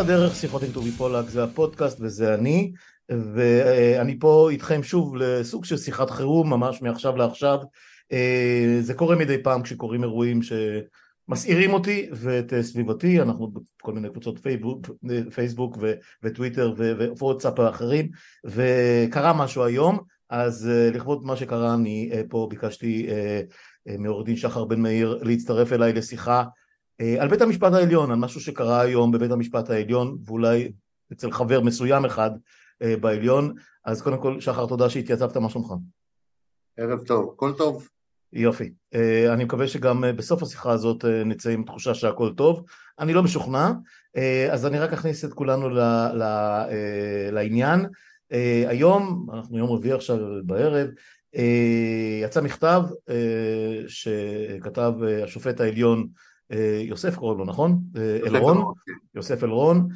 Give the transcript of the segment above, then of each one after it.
הדרך, שיחות עם טובי פולק, זה הפודקאסט וזה אני, ואני פה איתכם שוב לסוג של שיחת חירום, ממש מעכשיו לעכשיו. אה, זה קורה מדי פעם כשקורים אירועים שמסעירים אותי ואת סביבתי, אנחנו בכל מיני קבוצות פייסבוק, פייסבוק וטוויטר ווואטסאפ האחרים, וקרה משהו היום, אז אה, לכבוד מה שקרה אני אה, פה ביקשתי מעורך דין שחר בן מאיר להצטרף אליי לשיחה על בית המשפט העליון, על משהו שקרה היום בבית המשפט העליון ואולי אצל חבר מסוים אחד בעליון, אז קודם כל שחר תודה שהתייצבת, מה שלומך? ערב טוב, הכל טוב. יופי, אני מקווה שגם בסוף השיחה הזאת נצא עם תחושה שהכל טוב, אני לא משוכנע, אז אני רק אכניס את כולנו ל, ל, לעניין, היום, אנחנו יום רביעי עכשיו בערב, יצא מכתב שכתב השופט העליון יוסף קוראים לו נכון? אלרון, כן. יוסף אלרון,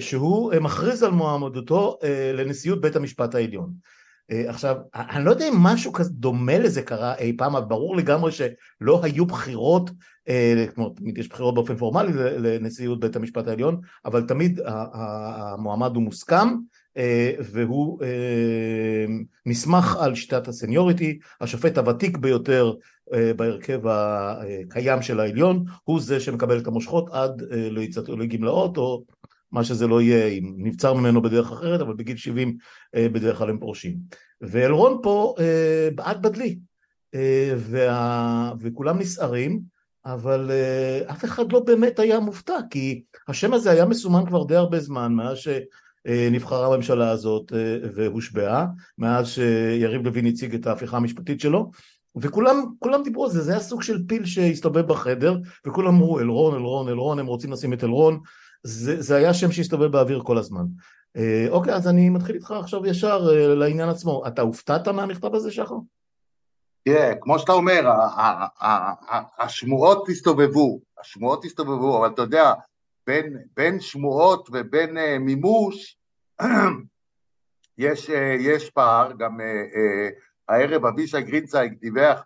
שהוא מכריז על מועמדותו לנשיאות בית המשפט העליון עכשיו, אני לא יודע אם משהו כזה דומה לזה קרה אי פעם, אבל ברור לגמרי שלא היו בחירות, כמו תמיד יש בחירות באופן פורמלי לנשיאות בית המשפט העליון, אבל תמיד המועמד הוא מוסכם והוא נסמך על שיטת הסניוריטי, השופט הוותיק ביותר בהרכב הקיים של העליון הוא זה שמקבל את המושכות עד לגמלאות או מה שזה לא יהיה, אם נבצר ממנו בדרך אחרת, אבל בגיל 70 אה, בדרך כלל הם פורשים. ואלרון פה אה, בעט בדלי, אה, וה... וכולם נסערים, אבל אף אחד לא באמת היה מופתע, כי השם הזה היה מסומן כבר די הרבה זמן, מאז שנבחרה הממשלה הזאת והושבעה, מאז שיריב לוין הציג את ההפיכה המשפטית שלו, וכולם כולם דיברו על זה, זה היה סוג של פיל שהסתובב בחדר, וכולם אמרו אלרון, אלרון, אלרון, הם רוצים לשים את אלרון, זה, זה היה שם שהסתובב באוויר כל הזמן. אה, אוקיי, אז אני מתחיל איתך עכשיו ישר אה, לעניין עצמו. אתה הופתעת מהמכתב הזה, שחר? תראה, yeah, כמו שאתה אומר, השמועות הסתובבו, השמועות הסתובבו, אבל אתה יודע, בין, בין שמועות ובין uh, מימוש, יש, uh, יש פער, גם uh, uh, הערב אבישי גרינצייג דיווח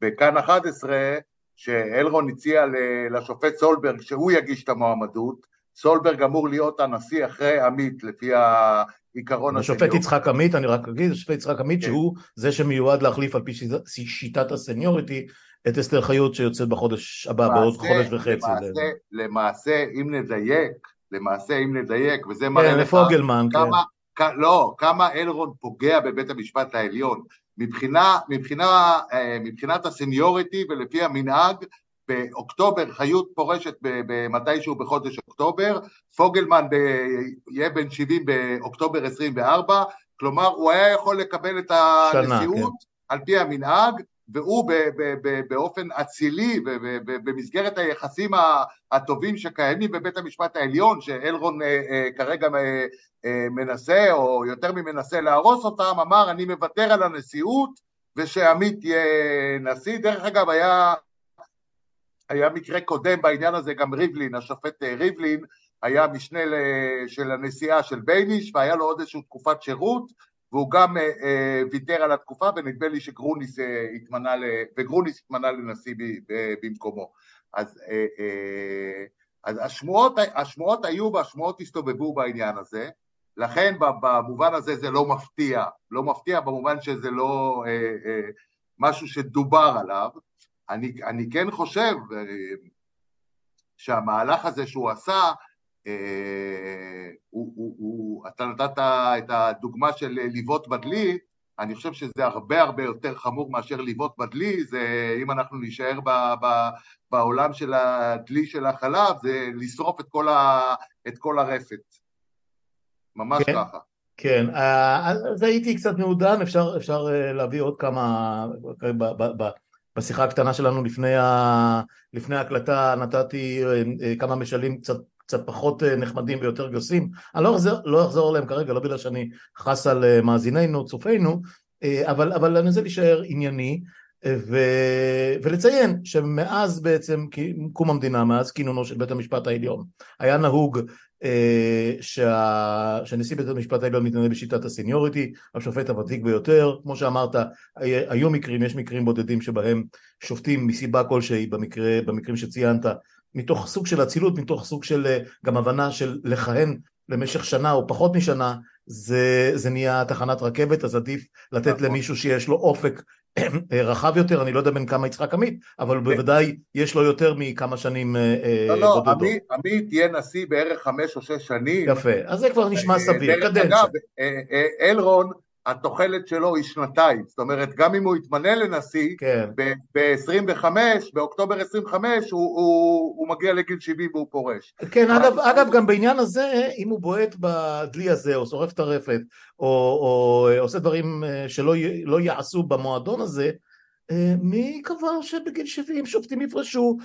בכאן 11, שאלרון הציע לשופט סולברג שהוא יגיש את המועמדות, סולברג אמור להיות הנשיא אחרי עמית לפי העיקרון השני. השופט יצחק עמית, אני רק אגיד, השופט יצחק עמית כן. שהוא זה שמיועד להחליף על פי שיטת הסניוריטי את אסתר חיות שיוצאת בחודש הבא, למעשה, בעוד חודש וחצי. למעשה, למעשה, אם נדייק, למעשה אם נדייק, וזה כן, מראה לך לפוגלמן, כמה, כן. לא, כמה אלרון פוגע בבית המשפט העליון. מבחינה, מבחינה, אה, מבחינת הסניוריטי ולפי המנהג, באוקטובר חיות פורשת מתישהו בחודש אוקטובר, פוגלמן ב, יהיה בן 70 באוקטובר 24, כלומר הוא היה יכול לקבל את הנשיאות כן. על פי המנהג, והוא ב, ב, ב, באופן אצילי ובמסגרת היחסים הטובים שקיימים בבית המשפט העליון, שאלרון אה, אה, כרגע אה, מנסה, או יותר ממנסה להרוס אותם, אמר אני מוותר על הנשיאות ושעמית יהיה נשיא. דרך אגב, היה, היה מקרה קודם בעניין הזה, גם ריבלין, השופט ריבלין, היה משנה של הנשיאה של בייניש, והיה לו עוד איזושהי תקופת שירות, והוא גם אה, אה, ויתר על התקופה, ונדמה לי שגרוניס אה, התמנה, וגרוניס התמנה לנשיא במקומו. אז, אז השמועות, השמועות היו והשמועות הסתובבו בעניין הזה, לכן במובן הזה זה לא מפתיע, לא מפתיע במובן שזה לא משהו שדובר עליו. אני, אני כן חושב שהמהלך הזה שהוא עשה, הוא, הוא, הוא, אתה נתת את הדוגמה של לבעוט בדלי, אני חושב שזה הרבה הרבה יותר חמור מאשר לבעוט בדלי, זה אם אנחנו נישאר ב, ב, בעולם של הדלי של החלב, זה לשרוף את כל, ה, את כל הרפת. ממש כן, ככה. כן, אה, אז הייתי קצת מעודן, אפשר, אפשר אה, להביא עוד כמה, ב, ב, ב, בשיחה הקטנה שלנו לפני, ה, לפני ההקלטה נתתי אה, כמה משלים קצת, קצת פחות נחמדים ויותר גסים, אני לא אחזור, לא אחזור עליהם כרגע, לא בגלל שאני חס על מאזינינו, צופינו, אבל, אבל אני רוצה להישאר ענייני ו... ולציין שמאז בעצם קום המדינה, מאז כינונו של בית המשפט העליון, היה נהוג אה, שה... שנשיא בית המשפט העליון מתנהל בשיטת הסניוריטי, השופט הוותיק ביותר, כמו שאמרת, היו מקרים, יש מקרים בודדים שבהם שופטים מסיבה כלשהי, במקרה, במקרים שציינת, מתוך סוג של אצילות, מתוך סוג של גם הבנה של לכהן למשך שנה או פחות משנה, זה, זה נהיה תחנת רכבת, אז עדיף לתת נכון. למישהו שיש לו אופק רחב יותר, אני לא יודע בין כמה יצחק עמית, אבל כן. בוודאי יש לו יותר מכמה שנים בודדות. לא, לא, עמית יהיה נשיא בערך חמש או שש שנים. יפה, אז זה כבר נשמע סביר, קדנציה. אגב, אלרון התוחלת שלו היא שנתיים, זאת אומרת גם אם הוא יתמנה לנשיא, כן. ב-25, באוקטובר 25 הוא, הוא, הוא מגיע לגיל 70 והוא פורש. כן, אגב, אגב גם בעניין הזה, אם הוא בועט בדלי הזה, או שורף את הרפת, או, או עושה דברים אה, שלא לא יעשו במועדון הזה, מי קבע שבגיל 70 שופטים יפרשו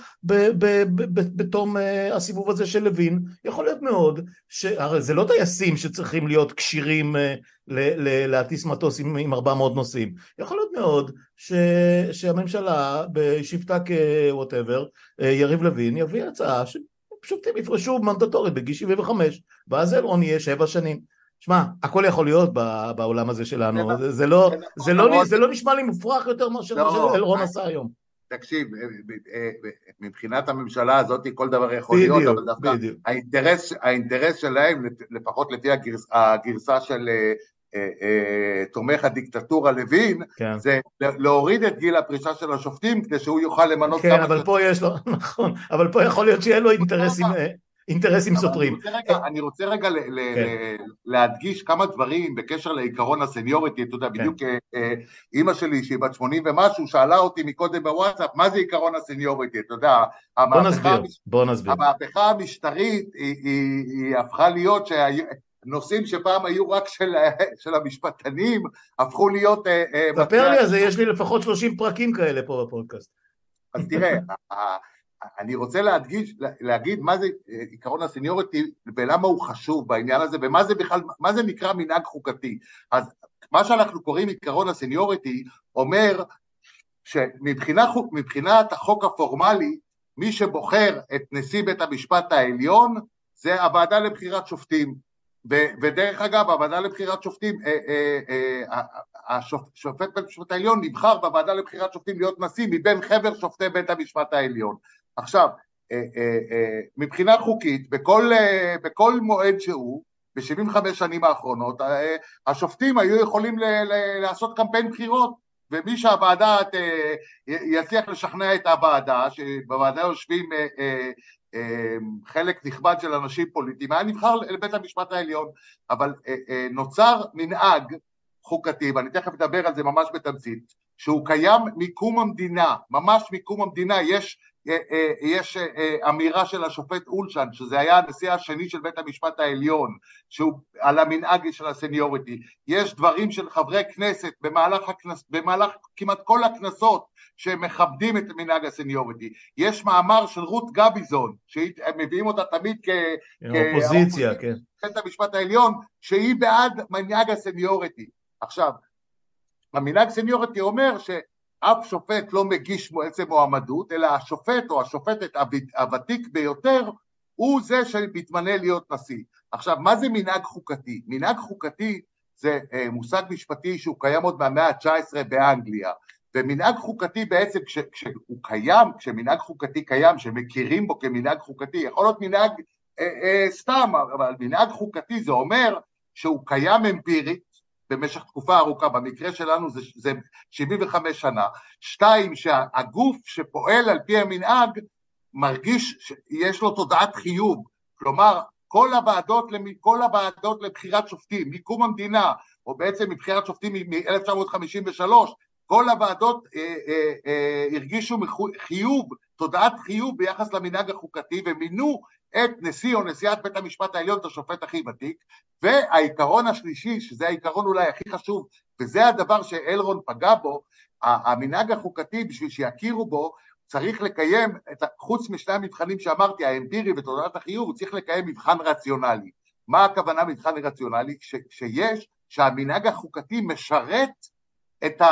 בתום אה, הסיבוב הזה של לוין? יכול להיות מאוד, הרי זה לא טייסים שצריכים להיות כשירים אה, להטיס מטוס עם, עם 400 נוסעים, יכול להיות מאוד שהממשלה בשבתה כווטאבר, יריב לוין יביא הצעה ששופטים יפרשו מנדטורית בגיל 75 ואז אלרון יהיה שבע שנים שמע, הכל יכול להיות בעולם הזה שלנו, זה, זה, לא, זה, לא, זה לא נשמע לי מופרך יותר מאשר מה לא, שאלרון עשה היום. תקשיב, אה, אה, אה, מבחינת הממשלה הזאת כל דבר יכול בדיוק, להיות, אבל דווקא האינטרס, האינטרס שלהם, לפחות לפי הגרס, הגרסה של תומך הדיקטטורה לוין, כן. זה להוריד את גיל הפרישה של השופטים כדי שהוא יוכל למנות כן, כמה... כן, אבל פה יש לו, נכון, אבל פה יכול להיות שיהיה לו אינטרסים... אינטרסים סותרים. אני רוצה רגע כן. להדגיש כמה דברים בקשר לעיקרון הסניוריטי, אתה יודע, כן. בדיוק אה, אה, אימא שלי שהיא בת 80 ומשהו, שאלה אותי מקודם בוואטסאפ, מה זה עיקרון הסניוריטי, אתה יודע, בוא נסביר, בוא נסביר. המהפכה המשטרית היא הפכה להיות נושאים שפעם היו רק של, של המשפטנים, הפכו להיות... אה, ספר לי על זה, יש לי לפחות 30 פרקים כאלה פה בפודקאסט. אז תראה, אני רוצה להדגיש, להגיד מה זה אה, עקרון הסניוריטי ולמה הוא חשוב בעניין הזה ומה זה בכלל, מה זה נקרא מנהג חוקתי. אז מה שאנחנו קוראים עקרון הסניוריטי אומר שמבחינת החוק הפורמלי מי שבוחר את נשיא בית המשפט העליון זה הוועדה לבחירת שופטים ודרך אגב הוועדה לבחירת שופטים אה, אה, השופט בית המשפט העליון נבחר בוועדה לבחירת שופטים להיות נשיא מבין חבר שופטי בית המשפט העליון עכשיו, אה, אה, אה, מבחינה חוקית, בכל, בכל מועד שהוא, ב-75 שנים האחרונות, השופטים היו יכולים לעשות קמפיין בחירות, ומי שהוועדה יצליח לשכנע את הוועדה, שבוועדה יושבים חלק נכבד של אנשים פוליטיים, היה נבחר לבית המשפט העליון, אבל נוצר מנהג חוקתי, ואני תכף אדבר על זה ממש בתמצית, שהוא קיים מקום המדינה, ממש מקום המדינה, יש יש אה, אמירה של השופט אולשן, שזה היה הנשיא השני של בית המשפט העליון, שהוא על המנהג של ה seniority, יש דברים של חברי כנסת במהלך, הכנס, במהלך כמעט כל הכנסות שמכבדים את מנהג ה seniority, יש מאמר של רות גביזון, שמביאים אותה תמיד כאופוזיציה, כן, בית המשפט העליון, שהיא בעד מנהג ה seniority. עכשיו, המנהג seniority אומר ש... אף שופט לא מגיש עצם מועמדות, אלא השופט או השופטת הוותיק ביותר הוא זה שמתמנה להיות נשיא. עכשיו, מה זה מנהג חוקתי? מנהג חוקתי זה אה, מושג משפטי שהוא קיים עוד מהמאה ה-19 באנגליה, ומנהג חוקתי בעצם כש, כשהוא קיים, כשמנהג חוקתי קיים, שמכירים בו כמנהג חוקתי, יכול להיות מנהג אה, אה, סתם, אבל מנהג חוקתי זה אומר שהוא קיים אמפירית, במשך תקופה ארוכה, במקרה שלנו זה, זה 75 שנה, שתיים, שהגוף שפועל על פי המנהג מרגיש שיש לו תודעת חיוב, כלומר כל הוועדות, כל הוועדות לבחירת שופטים, מקום המדינה, או בעצם מבחירת שופטים מ-1953, כל הוועדות אה, אה, אה, הרגישו חיוב, תודעת חיוב ביחס למנהג החוקתי ומינו את נשיא או נשיאת בית המשפט העליון, את השופט הכי ותיק, והעיקרון השלישי, שזה העיקרון אולי הכי חשוב, וזה הדבר שאלרון פגע בו, המנהג החוקתי, בשביל שיכירו בו, צריך לקיים, את, חוץ משני המבחנים שאמרתי, האמפירי ותודעת החיוב, הוא צריך לקיים מבחן רציונלי. מה הכוונה מבחן רציונלי? ש, שיש, שהמנהג החוקתי משרת את,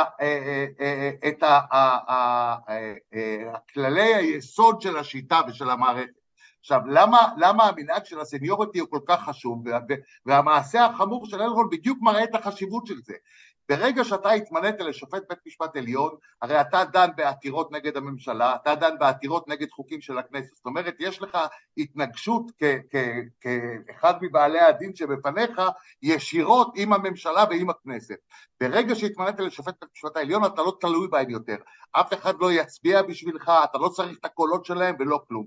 כללי היסוד של השיטה ושל המערכת. עכשיו, למה, למה המנהג של הסניוריטי הוא כל כך חשוב, והמעשה החמור של אלרון בדיוק מראה את החשיבות של זה. ברגע שאתה התמנית לשופט בית משפט עליון, הרי אתה דן בעתירות נגד הממשלה, אתה דן בעתירות נגד חוקים של הכנסת, זאת אומרת יש לך התנגשות כאחד מבעלי הדין שבפניך ישירות עם הממשלה ועם הכנסת. ברגע שהתמנית לשופט בית משפט העליון אתה לא תלוי בהם יותר, אף אחד לא יצביע בשבילך, אתה לא צריך את הקולות שלהם ולא כלום.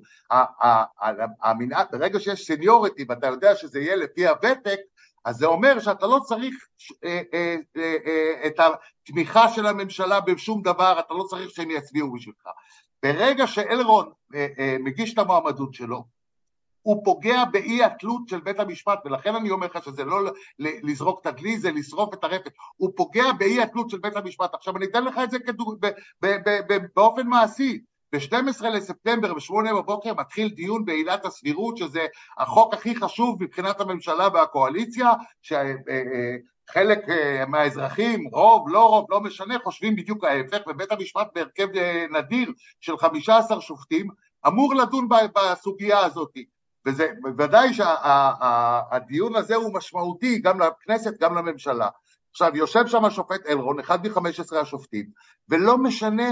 המנהג, ברגע שיש סניוריטי ואתה יודע שזה יהיה לפי הוותק, אז זה אומר שאתה לא צריך אה, אה, אה, את התמיכה של הממשלה בשום דבר, אתה לא צריך שהם יצביעו בשבילך. ברגע שאלרון מגיש את המועמדות שלו, הוא פוגע באי התלות של בית המשפט, ולכן אני אומר לך שזה לא לזרוק את הדלי, זה לשרוף את הרפת. הוא פוגע באי התלות של בית המשפט. עכשיו אני אתן לך את זה כדוג... באופן מעשי. ב-12 לספטמבר ב-8 בבוקר מתחיל דיון בעילת הסבירות שזה החוק הכי חשוב מבחינת הממשלה והקואליציה שחלק אה, מהאזרחים, רוב, לא רוב, לא משנה, חושבים בדיוק ההפך ובית המשפט בהרכב אה, נדיר של 15 שופטים אמור לדון בסוגיה הזאת. וזה בוודאי שהדיון הזה הוא משמעותי גם לכנסת גם לממשלה. עכשיו יושב שם השופט אלרון, אחד מ-15 השופטים, ולא משנה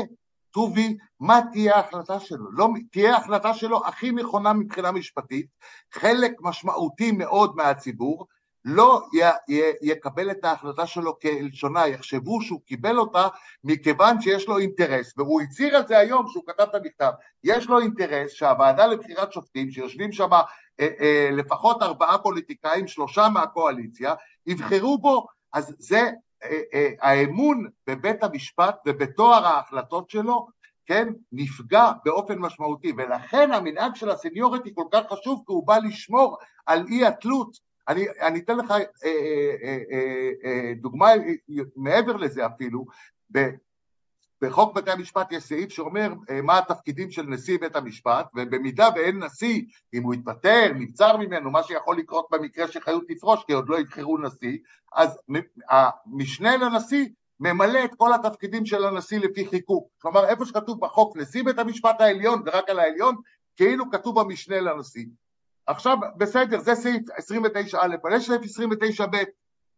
טובי, מה תהיה ההחלטה שלו? לא, תהיה ההחלטה שלו הכי נכונה מבחינה משפטית, חלק משמעותי מאוד מהציבור לא י, י, יקבל את ההחלטה שלו כלשונה, יחשבו שהוא קיבל אותה מכיוון שיש לו אינטרס, והוא הצהיר על זה היום שהוא כתב את המכתב, יש לו אינטרס שהוועדה לבחירת שופטים, שיושבים שם אה, אה, לפחות ארבעה פוליטיקאים, שלושה מהקואליציה, יבחרו בו, אז זה האמון בבית המשפט ובתואר ההחלטות שלו, כן, נפגע באופן משמעותי, ולכן המנהג של הסניוריטי כל כך חשוב, כי הוא בא לשמור על אי התלות. אני, אני אתן לך אה, אה, אה, אה, דוגמה מעבר לזה אפילו, בחוק בתי המשפט יש סעיף שאומר אה, מה התפקידים של נשיא בית המשפט ובמידה ואין נשיא, אם הוא יתפטר, נבצר ממנו, מה שיכול לקרות במקרה שחיות תפרוש כי עוד לא יבחרו נשיא, אז המשנה לנשיא ממלא את כל התפקידים של הנשיא לפי חיקוק. כלומר איפה שכתוב בחוק נשיא בית המשפט העליון ורק על העליון, כאילו כתוב המשנה לנשיא. עכשיו בסדר, זה סעיף 29א, אבל יש סעיף 29ב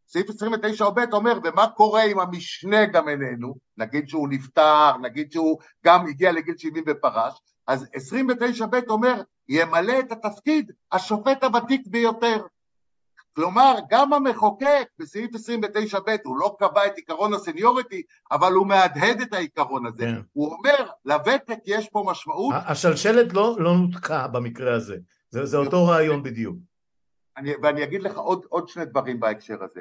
סעיף 29 ב' אומר, ומה קורה אם המשנה גם איננו, נגיד שהוא נפטר, נגיד שהוא גם הגיע לגיל 70 ופרש, אז 29 ב' אומר, ימלא את התפקיד השופט הוותיק ביותר. כלומר, גם המחוקק בסעיף 29 ב', הוא לא קבע את עיקרון הסניוריטי, אבל הוא מהדהד את העיקרון הזה. כן. הוא אומר, לוותק יש פה משמעות. השלשלת לא, לא נותקה במקרה הזה, זה, זה אותו רעיון בדיוק. אני, ואני אגיד לך עוד, עוד שני דברים בהקשר הזה.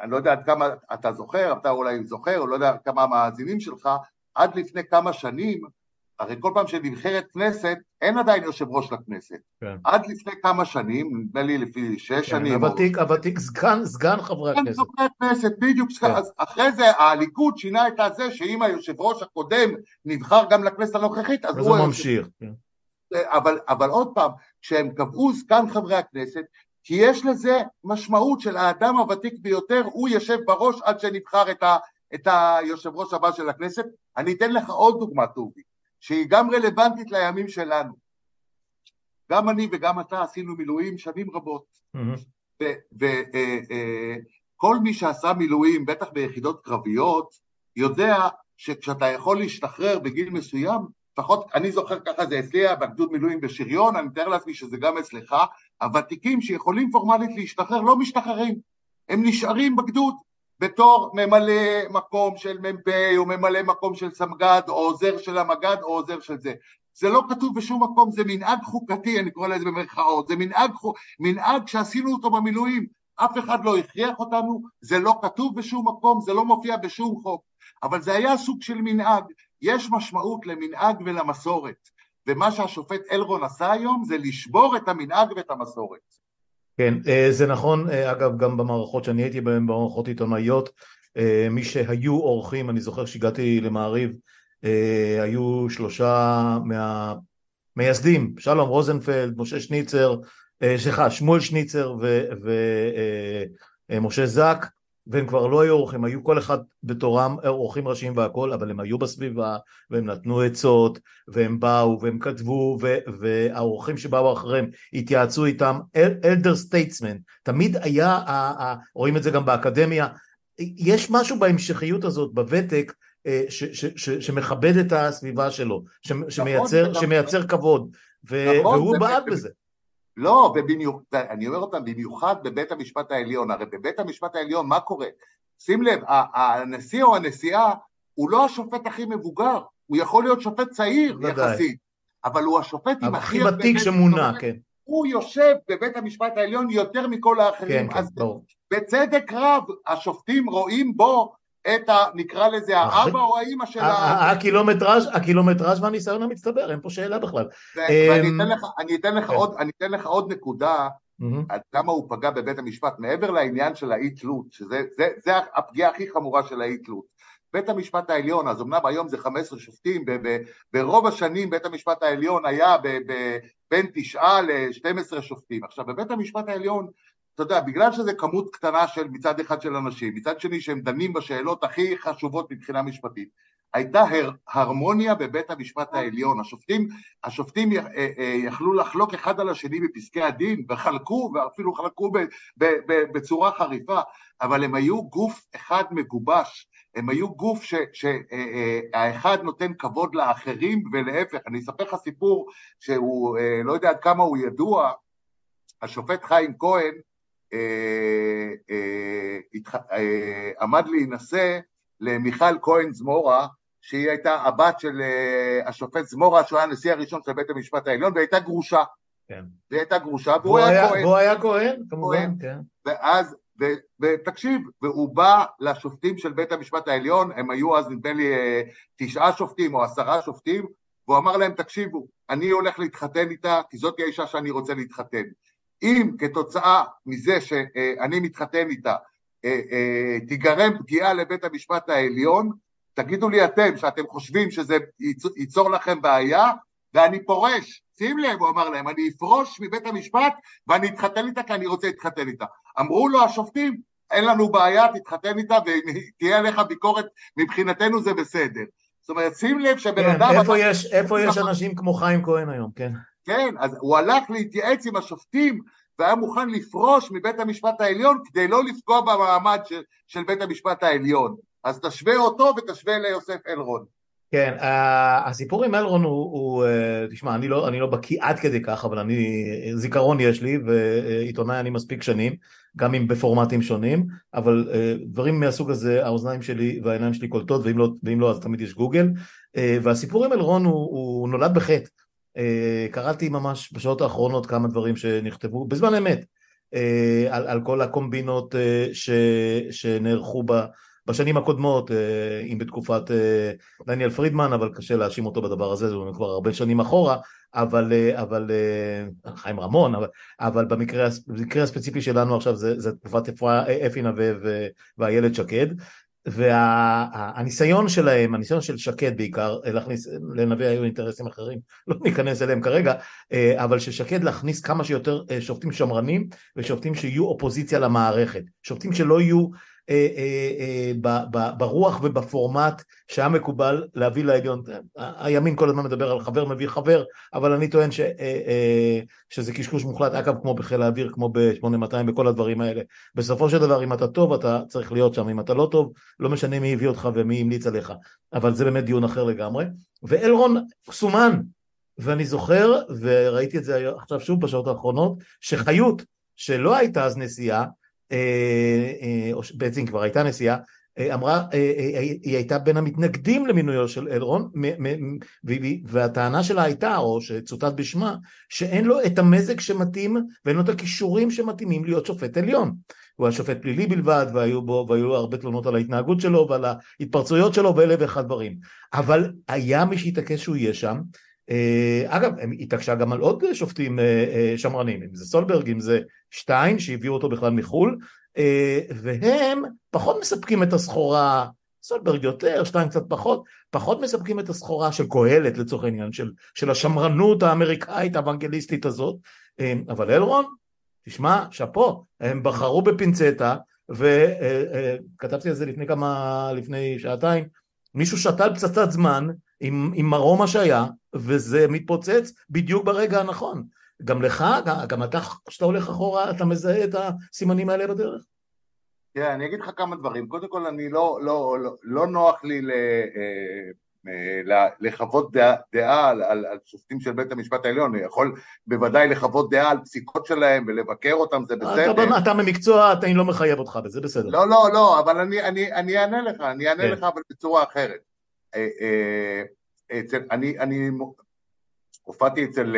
אני לא יודע עד כמה אתה זוכר, אתה אולי זוכר, או לא יודע כמה המאזינים שלך, עד לפני כמה שנים, הרי כל פעם שנבחרת כנסת, אין עדיין יושב ראש לכנסת. כן. עד לפני כמה שנים, נדמה לי לפי שש כן, שנים... הוותיק, או... הוותיק סגן, סגן חברי הכנסת. סגן חברי הכנסת, בדיוק. כן. אז אחרי זה הליכוד שינה את הזה, שאם היושב ראש הקודם נבחר גם לכנסת הנוכחית, אז, אז הוא... ממשיך. כן. אבל, אבל עוד פעם, כשהם קבעו זקן חברי הכנסת, כי יש לזה משמעות של האדם הוותיק ביותר, הוא יושב בראש עד שנבחר את, ה, את היושב ראש הבא של הכנסת. אני אתן לך עוד דוגמה טובי, שהיא גם רלוונטית לימים שלנו. גם אני וגם אתה עשינו מילואים שנים רבות, וכל אה, אה, מי שעשה מילואים, בטח ביחידות קרביות, יודע שכשאתה יכול להשתחרר בגיל מסוים, לפחות אני זוכר ככה זה אצלי היה בגדוד מילואים בשריון, אני מתאר לעצמי שזה גם אצלך, הוותיקים שיכולים פורמלית להשתחרר לא משתחררים, הם נשארים בגדוד בתור ממלא מקום של מ"פ או ממלא מקום של סמג"ד או עוזר של המג"ד או עוזר של זה. זה לא כתוב בשום מקום, זה מנהג חוקתי, אני קורא לזה במרכאות, זה מנהג, מנהג שעשינו אותו במילואים, אף אחד לא הכריח אותנו, זה לא כתוב בשום מקום, זה לא מופיע בשום חוק, אבל זה היה סוג של מנהג, יש משמעות למנהג ולמסורת, ומה שהשופט אלרון עשה היום זה לשבור את המנהג ואת המסורת. כן, אה, זה נכון, אה, אגב, גם במערכות שאני הייתי בהן, במערכות עיתונאיות, אה, מי שהיו אורחים, אני זוכר שהגעתי למעריב, היו שלושה מהמייסדים, שלום רוזנפלד, משה שניצר, סליחה, שמואל שניצר ומשה זק, והם כבר לא היו אורחים, היו כל אחד בתורם אורחים ראשיים והכל, אבל הם היו בסביבה, והם נתנו עצות, והם באו, והם כתבו, והאורחים שבאו אחריהם התייעצו איתם, אלדר סטייטסמן, תמיד היה, רואים את זה גם באקדמיה, יש משהו בהמשכיות הזאת, בוותק, ש, ש, ש, שמכבד את הסביבה שלו, ש, שמייצר, שמייצר כבוד, ו, והוא בעד בזה. לא, ובמיוחד, אני אומר אותם, במיוחד בבית המשפט העליון, הרי בבית המשפט העליון מה קורה? שים לב, הנשיא או הנשיאה הוא לא השופט הכי מבוגר, הוא יכול להיות שופט צעיר. יחסית, אבל הוא השופט עם הכי ותיק שמונה, כן. הוא יושב בבית המשפט העליון יותר מכל האחרים, כן, כן, ברור. בצדק רב השופטים רואים בו את ה... נקרא לזה האבא או האימא של ה... הקילומטראז' הקילומטראז' והניסיון המצטבר, אין פה שאלה בכלל. ואני אתן לך, אני אתן לך כן. עוד, אני אתן לך עוד נקודה עד כמה הוא פגע בבית המשפט, מעבר לעניין של האי תלות, שזה הפגיעה הכי חמורה של האי תלות. בית המשפט העליון, אז אמנם היום זה 15 שופטים, ברוב השנים בית המשפט העליון היה בין תשעה ל-12 שופטים. עכשיו בבית המשפט העליון אתה יודע, בגלל שזה כמות קטנה של מצד אחד של אנשים, מצד שני שהם דנים בשאלות הכי חשובות מבחינה משפטית, הייתה הר, הרמוניה בבית המשפט העליון, השופטים, השופטים י, אה, אה, יכלו לחלוק אחד על השני בפסקי הדין, וחלקו, ואפילו חלקו ב, ב, ב, בצורה חריפה, אבל הם היו גוף אחד מגובש, הם היו גוף שהאחד אה, נותן כבוד לאחרים ולהפך, אני אספר לך סיפור שהוא, לא יודע עד כמה הוא ידוע, השופט חיים כהן אה, אה, אה, עמד להינשא למיכל כהן זמורה, שהיא הייתה הבת של השופט זמורה, שהוא היה הנשיא הראשון של בית המשפט העליון, והייתה גרושה. כן. והיא הייתה גרושה, והוא היה כהן. והוא היה כהן, כמובן, כן. ואז, ותקשיב, והוא בא לשופטים של בית המשפט העליון, הם היו אז נדמה לי תשעה שופטים או עשרה שופטים, והוא אמר להם, תקשיבו, אני הולך להתחתן איתה, כי זאת האישה שאני רוצה להתחתן. אם כתוצאה מזה שאני מתחתן איתה אה, אה, תיגרם פגיעה לבית המשפט העליון, תגידו לי אתם שאתם חושבים שזה ייצור לכם בעיה ואני פורש, שים לב, הוא אמר להם, אני אפרוש מבית המשפט ואני אתחתן איתה כי אני רוצה להתחתן איתה. אמרו לו השופטים, אין לנו בעיה, תתחתן איתה ותהיה עליך ביקורת, מבחינתנו זה בסדר. זאת אומרת, שים לב שבן כן, אדם... איפה יש, איפה יש אנשים כמו חיים כהן היום, כן? כן, אז הוא הלך להתייעץ עם השופטים והיה מוכן לפרוש מבית המשפט העליון כדי לא לפגוע במעמד של, של בית המשפט העליון. אז תשווה אותו ותשווה ליוסף אלרון. כן, הסיפור עם אלרון הוא, הוא אה, תשמע, אני לא, אני לא בקיא עד כדי כך, אבל אני, זיכרון יש לי, ועיתונאי אני מספיק שנים, גם אם בפורמטים שונים, אבל אה, דברים מהסוג הזה, האוזניים שלי והעיניים שלי קולטות, ואם לא, ואם לא אז תמיד יש גוגל, אה, והסיפור עם אלרון הוא, הוא נולד בחטא. אה, קראתי ממש בשעות האחרונות כמה דברים שנכתבו בזמן אמת אה, על, על כל הקומבינות אה, ש, שנערכו ב, בשנים הקודמות, אם בתקופת דניאל פרידמן, אבל קשה להאשים אותו בדבר הזה, זה כבר הרבה שנים אחורה, אבל, אבל חיים רמון, אבל, אבל במקרה, במקרה הספציפי שלנו עכשיו זה, זה תקופת אפי נווה ואיילת שקד, והניסיון וה, שלהם, הניסיון של שקד בעיקר, להכניס, לנביא היו אינטרסים אחרים, לא ניכנס אליהם כרגע, אה, אבל של שקד להכניס כמה שיותר אה, שופטים שמרנים ושופטים שיהיו אופוזיציה למערכת, שופטים שלא יהיו אה, אה, אה, ברוח ובפורמט שהיה מקובל להביא לעליון. הימין כל הזמן מדבר על חבר מביא חבר, אבל אני טוען ש, שזה קשקוש מוחלט, אגב כמו בחיל האוויר, כמו ב-8200, בכל הדברים האלה. בסופו של דבר אם אתה טוב אתה צריך להיות שם, אם אתה לא טוב לא משנה מי הביא אותך ומי המליץ עליך, אבל זה באמת דיון אחר לגמרי. ואלרון סומן, ואני זוכר, וראיתי את זה עכשיו שוב בשעות האחרונות, שחיות, שלא הייתה אז נשיאה, אה, אה, או בעצם כבר הייתה נשיאה, אה, אמרה, היא הייתה בין המתנגדים למינויו של אלרון, והטענה שלה הייתה, או שצוטט בשמה, שאין לו את המזג שמתאים ואין לו את הכישורים שמתאימים להיות שופט עליון. הוא היה שופט פלילי בלבד, והיו בו, והיו הרבה תלונות על ההתנהגות שלו ועל ההתפרצויות שלו ואלף ואחד דברים. אבל היה מי שהתעקש שהוא יהיה שם, אגב, היא התעקשה גם על עוד שופטים שמרנים, אם זה סולברג, אם זה שטיין שהביאו אותו בכלל מחו"ל, אה, והם פחות מספקים את הסחורה, סולברג יותר, שטיין קצת פחות, פחות מספקים את הסחורה של קהלת לצורך העניין, של, של השמרנות האמריקאית האוונגליסטית הזאת, אה, אבל אלרון, תשמע, שאפו, הם בחרו בפינצטה, וכתבתי אה, על זה לפני כמה, לפני שעתיים, מישהו שתל פצצת זמן עם, עם מרום השעיה, וזה מתפוצץ בדיוק ברגע הנכון. גם לך, גם אתה, כשאתה הולך אחורה, אתה מזהה את הסימנים האלה בדרך? תראה, אני אגיד לך כמה דברים. קודם כל, אני לא, לא, לא, לא נוח לי ל, אה, לחוות דעה, דעה על, על, על שופטים של בית המשפט העליון. אני יכול בוודאי לחוות דעה על פסיקות שלהם ולבקר אותם, זה בסדר. אתה, אתה במקצוע, אני לא מחייב אותך בזה, בסדר. לא, לא, לא, אבל אני, אני, אני אענה לך, אני אענה כן. לך, אבל בצורה אחרת. אה, אה, אצל, אני, אני הופעתי אצל,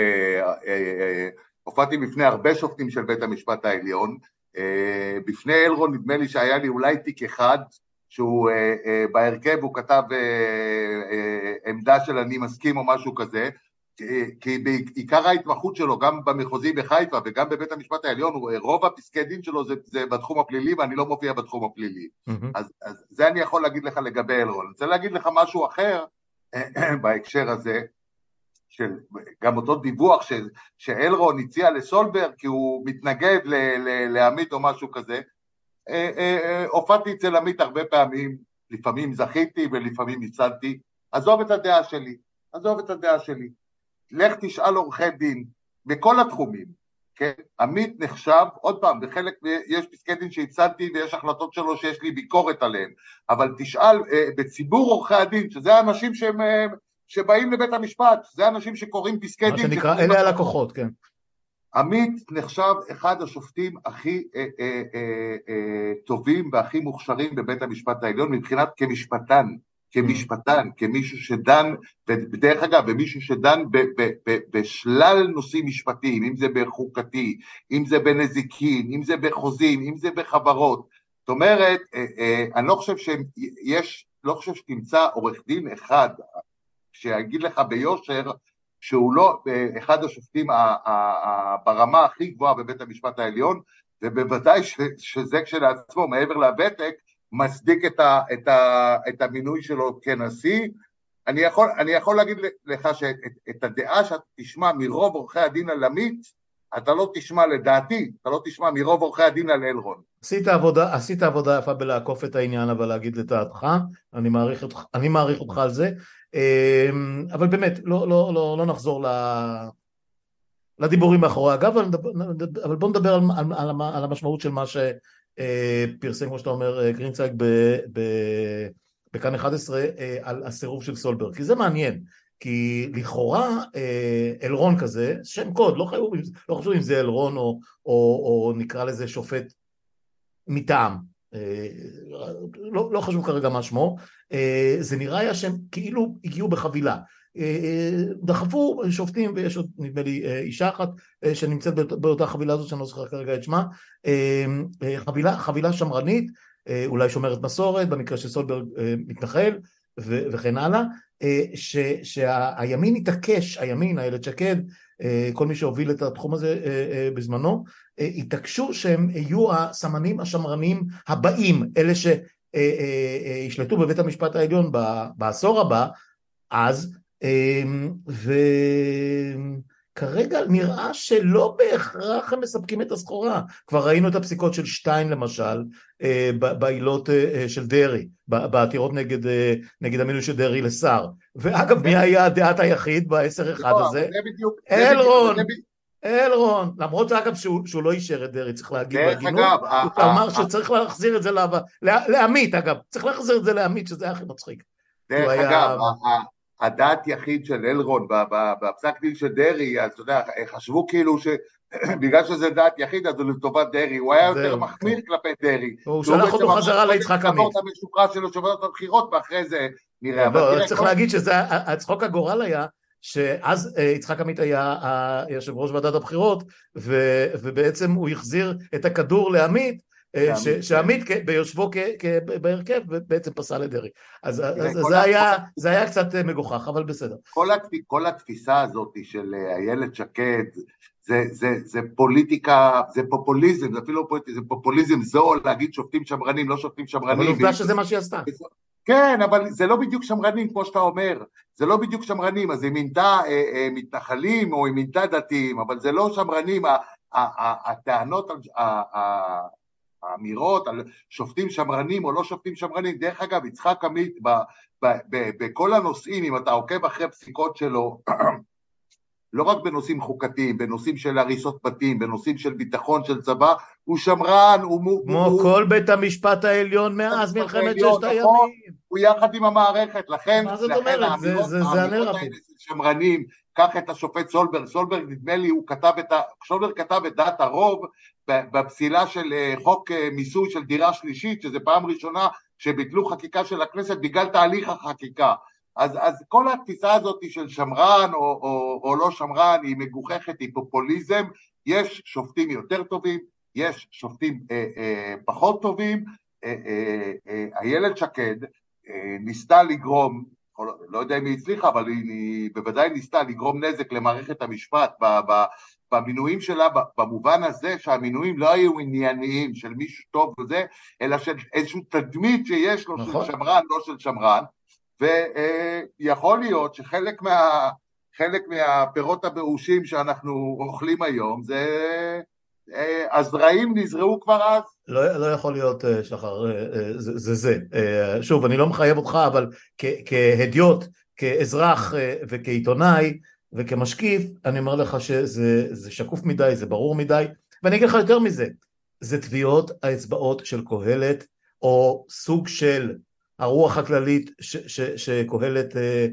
הופעתי בפני הרבה שופטים של בית המשפט העליון, אה, בפני אלרון נדמה לי שהיה לי אולי תיק אחד שהוא אה, אה, בהרכב הוא כתב עמדה של אני מסכים או משהו כזה כי בעיקר ההתמחות שלו גם במחוזי בחיפה וגם בבית המשפט העליון רוב הפסקי דין שלו זה, זה בתחום הפלילי ואני לא מופיע בתחום הפלילי. mm-hmm. אז, אז זה אני יכול להגיד לך לגבי אלרון. אני רוצה להגיד לך משהו אחר בהקשר הזה של גם אותו דיווח ש, שאלרון הציע לסולברג כי הוא מתנגד ל, ל, לעמית או משהו כזה, אה, אה, אה, הופעתי אצל עמית הרבה פעמים, לפעמים זכיתי ולפעמים ניצלתי, עזוב את הדעה שלי, עזוב את הדעה שלי, לך תשאל עורכי דין בכל התחומים, כן? עמית נחשב, עוד פעם, בחלק, יש פסקי דין שהצלתי ויש החלטות שלו שיש לי ביקורת עליהן, אבל תשאל בציבור עורכי הדין, שזה האנשים שהם שבאים לבית המשפט, זה אנשים שקוראים פסקי דין. מה שנקרא, אלה הלקוחות, כן. עמית נחשב אחד השופטים הכי אה, אה, אה, אה, טובים והכי מוכשרים בבית המשפט העליון מבחינת כמשפטן, כמשפטן, כמישהו שדן, ודרך אגב, ומישהו שדן ב, ב, ב, בשלל נושאים משפטיים, אם זה בחוקתי, אם זה בנזיקין, אם זה בחוזים, אם זה בחברות. זאת אומרת, אה, אה, אני לא חושב שיש, לא חושב שתמצא עורך דין אחד, שיגיד לך ביושר שהוא לא אחד השופטים ברמה הכי גבוהה בבית המשפט העליון, ובוודאי שזה כשלעצמו, מעבר לוותק, מצדיק את, ה, את, ה, את המינוי שלו כנשיא. אני יכול, אני יכול להגיד לך שאת הדעה שאתה תשמע מרוב עורכי הדין על עמית, אתה לא תשמע לדעתי, אתה לא תשמע מרוב עורכי הדין על אלרון. עשית עבודה, עשית עבודה יפה בלעקוף את העניין אבל להגיד לדעתך, אני מעריך אני מעריך אותך על זה, אבל באמת, לא, לא, לא, לא נחזור. לדיבורים מאחורי הגב, אבל בוא נדבר על, על, על, על המשמעות של מה שפרסם, אה, כמו שאתה אומר, אה, גרינצייג בכאן 11 אה, על הסירוב של סולברג, כי זה מעניין, כי לכאורה אלרון כזה, שם קוד, לא חשוב, לא חשוב אם זה אלרון או, או, או נקרא לזה שופט מטעם, לא, לא חשוב כרגע מה שמו, אה, זה נראה היה שהם כאילו הגיעו בחבילה. אה, אה, דחפו שופטים ויש עוד נדמה לי אישה אחת שנמצאת באותה חבילה הזאת שאני לא זוכר כרגע את שמה חבילה, חבילה שמרנית אולי שומרת מסורת במקרה של סולברג מתנחל וכן הלאה ש, שהימין התעקש הימין איילת שקד כל מי שהוביל את התחום הזה בזמנו התעקשו שהם יהיו הסמנים השמרנים הבאים אלה ש אה, אה, אה, ישלטו בבית המשפט העליון בעשור הבא, אז, וכרגע נראה שלא בהכרח הם מספקים את הסחורה. כבר ראינו את הפסיקות של שטיין למשל, בעילות של דרעי, בעתירות נגד, נגד המינוי של דרעי לשר. ואגב, מי היה דעת היחיד בעשר אחד לא, הזה? אלרון. אלרון, למרות אגב שהוא, שהוא לא אישר את דרעי, צריך להגיד בהגינות, הוא אמר שצריך להחזיר את זה לעמית אגב, צריך להחזיר את זה לעמית שזה היה הכי מצחיק. דרך אגב, הדעת יחיד של אלרון בפסק דין של דרעי, אז אתה יודע, חשבו כאילו שבגלל שזה דעת יחיד אז הוא לטובת דרעי, הוא היה יותר מחמיר כן. כלפי דרעי. הוא שלח אותו חזרה ליצחק עמית. הוא את המשוקרה שלו שובר את הבחירות ואחרי זה נראה. לא, צריך להגיד שצחוק הגורל היה שאז אה, יצחק עמית היה יושב ראש ועדת הבחירות ובעצם הוא החזיר את הכדור לעמית אה, שעמית ביושבו בהרכב בעצם פסל את דרעי אז זה היה קצת אה, מגוחך אבל בסדר כל התפיסה הזאת של איילת שקד זה, זה, זה פוליטיקה, זה פופוליזם, זה אפילו לא פוליטיקה, זה פופוליזם זול להגיד שופטים שמרנים, לא שופטים שמרנים. אבל עובדה שזה מה שהיא עשתה. כן, אבל זה לא בדיוק שמרנים, כמו שאתה אומר, זה לא בדיוק שמרנים, אז היא מינתה אה, אה, מתנחלים או היא מינתה דתיים, אבל זה לא שמרנים, הטענות, האמירות על שופטים שמרנים או לא שופטים שמרנים, דרך אגב, יצחק עמית בכל הנושאים, אם אתה עוקב אחרי פסיקות שלו, לא רק בנושאים חוקתיים, בנושאים של הריסות בתים, בנושאים של ביטחון של צבא, הוא שמרן, הוא... כמו הוא, כל בית המשפט העליון מאז מלחמת ששת הימים. נכון, הוא יחד עם המערכת, לכן... מה זאת אומרת? זה, זה, זה הנרטיב. שמרנים, קח את השופט סולברג, סולברג נדמה לי הוא כתב את ה... סולברג כתב את דעת הרוב בפסילה של אה, חוק אה, מיסוי של דירה שלישית, שזה פעם ראשונה שביטלו חקיקה של הכנסת בגלל תהליך החקיקה. אז, אז כל התפיסה הזאת של שמרן או, או, או לא שמרן היא מגוחכת, היא פופוליזם, יש שופטים יותר טובים, יש שופטים אה, אה, פחות טובים, אה, אה, אה, איילת שקד אה, ניסתה לגרום, לא יודע אם היא הצליחה, אבל היא, היא בוודאי ניסתה לגרום נזק למערכת המשפט ב, ב, במינויים שלה, במובן הזה שהמינויים לא היו ענייניים של מישהו טוב וזה, אלא של איזושהי תדמית שיש לו נכון. של שמרן, לא של שמרן, ויכול להיות שחלק מה, חלק מהפירות הבאושים שאנחנו אוכלים היום זה הזרעים נזרעו כבר אז. לא, לא יכול להיות אה, שחר, אה, אה, זה זה. זה. שוב, אני לא מחייב אותך, אבל כהדיוט, כאזרח וכעיתונאי וכמשקיף, אני אומר לך שזה שקוף מדי, זה ברור מדי, ואני אגיד לך יותר מזה, זה טביעות האצבעות של קהלת, או סוג של הרוח הכללית שקהלת, אה,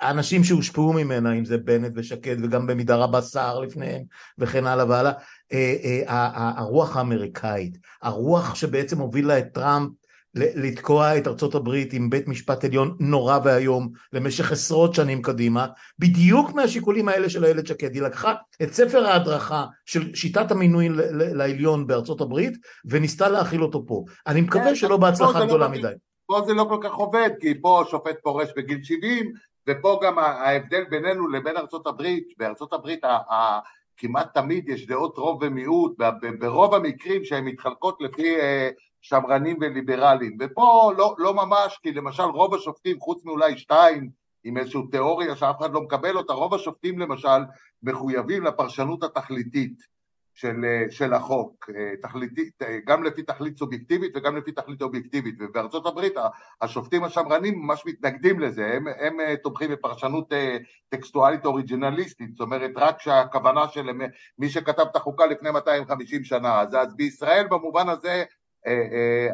האנשים שהושפעו ממנה, אם זה בנט ושקד וגם במידה רבה סער לפניהם וכן הלאה והלאה, אה, אה, הרוח האמריקאית, הרוח שבעצם הובילה את טראמפ לתקוע את ארצות הברית עם בית משפט עליון נורא ואיום למשך עשרות שנים קדימה, בדיוק מהשיקולים האלה של איילת שקד, היא לקחה את ספר ההדרכה של שיטת המינוי לעליון בארצות הברית וניסתה להכיל אותו פה. אני מקווה שלא בהצלחה גדולה מדי. פה זה לא כל כך עובד, כי פה שופט פורש בגיל 70, ופה גם ההבדל בינינו לבין ארצות הברית, בארצות הברית כמעט תמיד יש דעות רוב ומיעוט, ברוב המקרים שהן מתחלקות לפי אה, שמרנים וליברלים, ופה לא, לא ממש, כי למשל רוב השופטים, חוץ מאולי שתיים, עם איזושהי תיאוריה שאף אחד לא מקבל אותה, רוב השופטים למשל מחויבים לפרשנות התכליתית. של, אה, של החוק, אה, תכליתית, אה, גם לפי תכלית סובייקטיבית וגם לפי תכלית אובייקטיבית, ובארצות הברית השופטים השמרנים ממש מתנגדים לזה, הם, הם תומכים בפרשנות טקסטואלית אוריג'ינליסטית, זאת אומרת רק שהכוונה של מי שכתב את החוקה לפני 250 שנה, אז, אז בישראל במובן הזה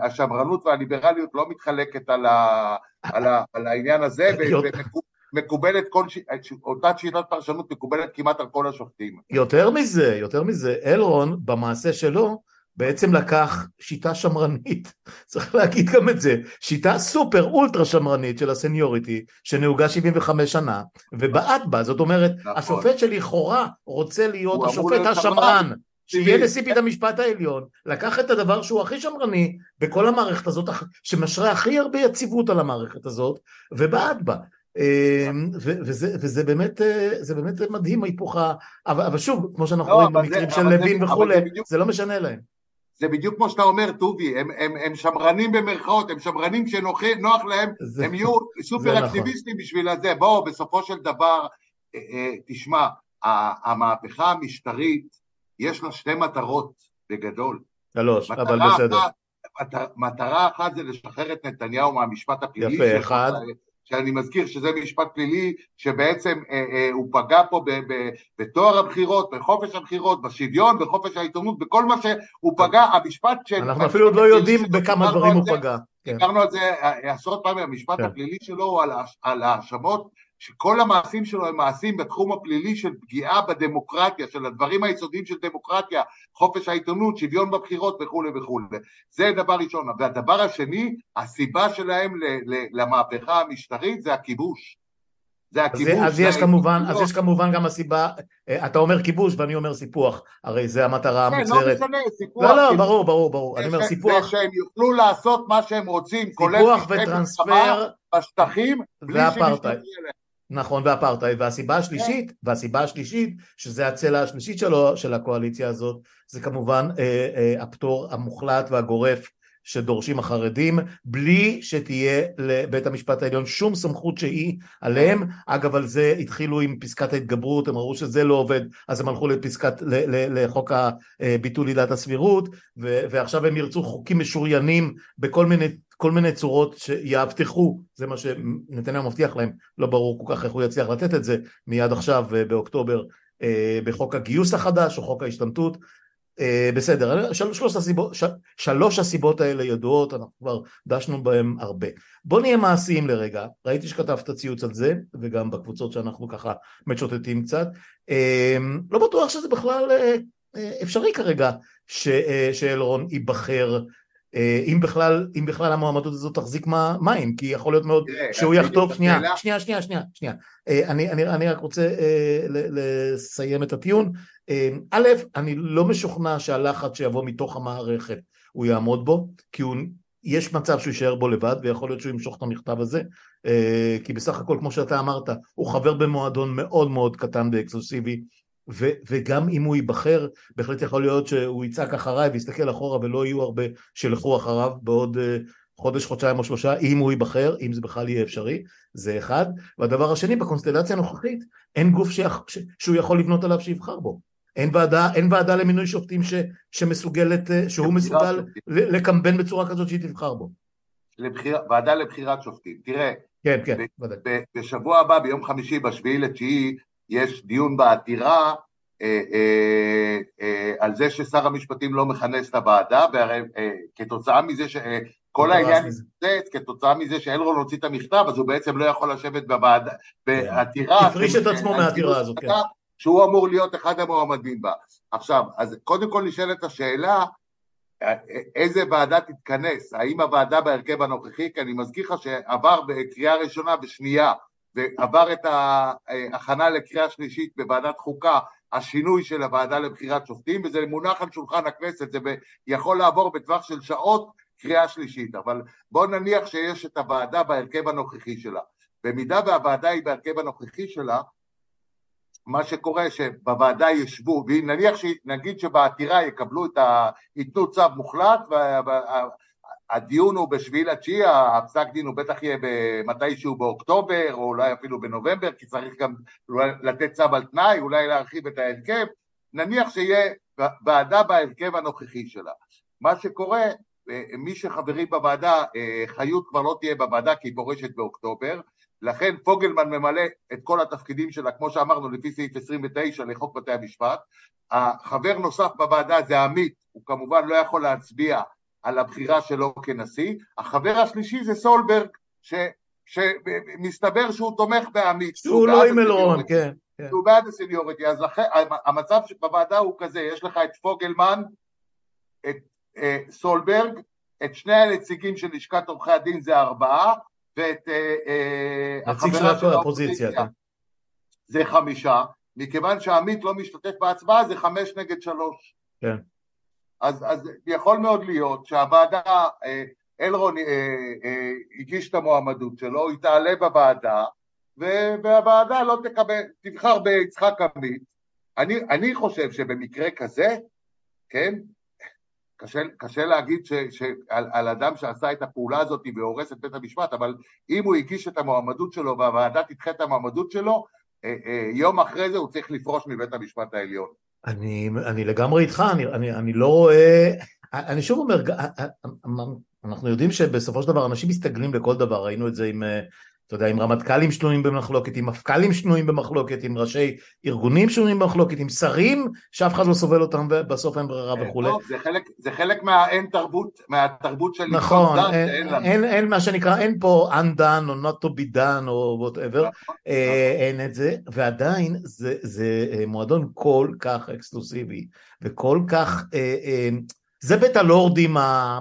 השמרנות והליברליות לא מתחלקת על, ה, על, ה, על העניין הזה, מקובלת כל, ש... אותה שיטת פרשנות מקובלת כמעט על כל השופטים. יותר מזה, יותר מזה, אלרון במעשה שלו בעצם לקח שיטה שמרנית, צריך להגיד גם את זה, שיטה סופר אולטרה שמרנית של הסניוריטי שנהוגה 75 שנה ובעט בה, זאת אומרת נכון. השופט שלכאורה רוצה להיות השופט השמרן שיהיה נשיא בית המשפט העליון, לקח את הדבר שהוא הכי שמרני בכל המערכת הזאת, שמשרה הכי הרבה יציבות על המערכת הזאת, ובעט בה. אמ, וזה, וזה באמת, אה, זה באמת מדהים ההיפוך. אבל, אבל שוב, כמו שאנחנו לא, רואים במקרים של לוין וכולי, זה, בדיוק, זה לא משנה להם. זה בדיוק כמו שאתה אומר, טובי, הם, הם, הם שמרנים במרכאות, הם שמרנים כשנוח להם, זה, הם יהיו סופר נכון. אקטיביסטים נכון. בשביל הזה. בואו, בסופו של דבר, אה, אה, תשמע, המהפכה המשטרית, יש לה שתי מטרות בגדול. שלוש, אבל בסדר. אחת, מטרה אחת זה לשחרר את נתניהו מהמשפט הפלילי. יפה, אחד. שאני מזכיר שזה משפט פלילי שבעצם אה, אה, הוא פגע פה בטוהר הבחירות, בחופש הבחירות, בשוויון, בחופש העיתונות, בכל מה שהוא פגע, המשפט ש... אנחנו אפילו עוד לא יודעים בכמה דברים הוא פגע. דיברנו על זה אה, עשרות פעמים, המשפט כן. הפלילי שלו הוא על האשמות שכל המעשים שלו הם מעשים בתחום הפלילי של פגיעה בדמוקרטיה, של הדברים היסודיים של דמוקרטיה, חופש העיתונות, שוויון בבחירות וכולי וכולי. זה דבר ראשון. והדבר השני, הסיבה שלהם למהפכה המשטרית זה הכיבוש. זה הכיבוש. אז, אז, יש כמובן, אז יש כמובן גם הסיבה, אה, אתה אומר כיבוש ואני אומר סיפוח, הרי זה המטרה כן, המוצהרת. לא משנה, סיפוח. לא, לא, ברור, ברור, ברור, אני אומר סיפוח. שהם יוכלו לעשות מה שהם רוצים, סיפוח וטרנספר. בשטחים, בלי שמישהו נכון, ואפרטהייד, והסיבה השלישית, והסיבה השלישית, שזה הצלע השלישית שלו, של הקואליציה הזאת, זה כמובן אה, אה, הפטור המוחלט והגורף שדורשים החרדים, בלי שתהיה לבית המשפט העליון שום סמכות שהיא עליהם. אגב, על זה התחילו עם פסקת ההתגברות, הם אמרו שזה לא עובד, אז הם הלכו לפסקת, ל, ל, לחוק הביטול עילת הסבירות, ו, ועכשיו הם ירצו חוקים משוריינים בכל מיני כל מיני צורות שיאבטחו, זה מה שנתניהו מבטיח להם, לא ברור כל כך איך הוא יצליח לתת את זה מיד עכשיו באוקטובר בחוק הגיוס החדש או חוק ההשתמטות. אה, בסדר, של, שלוש, הסיבות, של, שלוש הסיבות האלה ידועות, אנחנו כבר דשנו בהן הרבה. בוא נהיה מעשיים לרגע, ראיתי שכתבת ציוץ על זה, וגם בקבוצות שאנחנו ככה משוטטים קצת, אה, לא בטוח שזה בכלל אה, אפשרי כרגע שאלרון ייבחר אה, אם בכלל, אם בכלל המועמדות הזאת תחזיק מים, כי יכול להיות מאוד שהוא יחטוף, שנייה, שנייה, שנייה, שנייה, שנייה, אה, אני, אני, אני רק רוצה אה, לסיים את הטיעון, א', אני לא משוכנע שהלחץ שיבוא מתוך המערכת הוא יעמוד בו, כי הוא, יש מצב שהוא יישאר בו לבד, ויכול להיות שהוא ימשוך את המכתב הזה, כי בסך הכל, כמו שאתה אמרת, הוא חבר במועדון מאוד מאוד קטן ואקסקלוסיבי, ו- וגם אם הוא ייבחר, בהחלט יכול להיות שהוא יצעק אחריי ויסתכל אחורה ולא יהיו הרבה שילכו אחריו בעוד uh, חודש, חודשיים או שלושה, אם הוא ייבחר, אם זה בכלל יהיה אפשרי, זה אחד. והדבר השני, בקונסטלציה הנוכחית, אין גוף שיח, ש- שהוא יכול לבנות עליו שיבחר בו. אין ועדה, אין ועדה למינוי שופטים ש, שמסוגלת, אה, שהוא מסוגל לקמבן בצורה כזאת שהיא תבחר בו. לבחיר, ועדה לבחירת שופטים. תראה, כן, כן, ב, ב, בשבוע הבא, ביום חמישי, בשביעי לתשיעי, יש דיון בעתירה אה, אה, אה, על זה ששר המשפטים לא מכנס את הוועדה, והרי אה, כתוצאה מזה שכל אה, העניין נמצאת, כתוצאה מזה שאלרון הוציא את המכתב, אז הוא בעצם לא יכול לשבת בוועדה, כן. בעתירה. הפריש את עצמו מהעתירה הזאת, כן. שהוא אמור להיות אחד המועמדים בה. עכשיו, אז קודם כל נשאלת השאלה, איזה ועדה תתכנס? האם הוועדה בהרכב הנוכחי? כי אני מזכיר לך שעבר בקריאה ראשונה ושנייה ועבר את ההכנה לקריאה שלישית בוועדת חוקה, השינוי של הוועדה לבחירת שופטים, וזה מונח על שולחן הכנסת, זה יכול לעבור בטווח של שעות קריאה שלישית, אבל בואו נניח שיש את הוועדה בהרכב הנוכחי שלה. במידה והוועדה היא בהרכב הנוכחי שלה, מה שקורה שבוועדה ישבו, ונניח נגיד שבעתירה יקבלו את ה... ייתנו צו מוחלט הדיון הוא בשביעי לתשיעי, הפסק דין הוא בטח יהיה מתישהו באוקטובר, או אולי אפילו בנובמבר, כי צריך גם לתת צו על תנאי, אולי להרחיב את ההרכב, נניח שיהיה ועדה בהרכב הנוכחי שלה. מה שקורה, מי שחברים בוועדה, חיות כבר לא תהיה בוועדה כי היא פורשת באוקטובר, לכן פוגלמן ממלא את כל התפקידים שלה, כמו שאמרנו, לפי סעיף 29 לחוק בתי המשפט. החבר נוסף בוועדה זה עמית, הוא כמובן לא יכול להצביע על הבחירה שלו כנשיא, החבר השלישי זה סולברג, ש, שמסתבר שהוא תומך בעמית. שהוא לא עם אלרון, כן. כן. שהוא בעד הסניוריטי, אז לכן המצב בוועדה הוא כזה, יש לך את פוגלמן, את אה, סולברג, את שני הנציגים של לשכת עורכי הדין זה ארבעה, ואת אה, אה, החברה של האופוזיציה כן. זה חמישה, מכיוון שעמית לא משתתף בהצבעה זה חמש נגד שלוש. כן. אז, אז יכול מאוד להיות שהוועדה, אה, אלרון אה, אה, הגיש את המועמדות שלו, היא תעלה בוועדה, והוועדה לא תקבל, תבחר ביצחק עמית. אני, אני חושב שבמקרה כזה, כן, קשה, קשה להגיד ש, שעל על אדם שעשה את הפעולה הזאת והורס את בית המשפט, אבל אם הוא הגיש את המועמדות שלו והוועדה תדחה את המועמדות שלו, יום אחרי זה הוא צריך לפרוש מבית המשפט העליון. אני, אני לגמרי איתך, אני, אני, אני לא רואה, אני שוב אומר, אנחנו יודעים שבסופו של דבר אנשים מסתגלים לכל דבר, ראינו את זה עם, אתה יודע, עם רמטכ"לים שנויים במחלוקת, עם מפכ"לים שנויים במחלוקת, עם ראשי ארגונים שנויים במחלוקת, עם שרים שאף אחד לא סובל אותם ובסוף אין ברירה כן, וכולי. זה חלק, זה חלק מהאין תרבות, מהתרבות של נכון, אין, אין, אין, אין, אין מה שנקרא, אין פה undone או not to be done או whatever, נכון, אה, נכון. אין את זה, ועדיין זה, זה אה, מועדון כל כך אקסקלוסיבי וכל כך, אה, אה, זה בית הלורדים ה...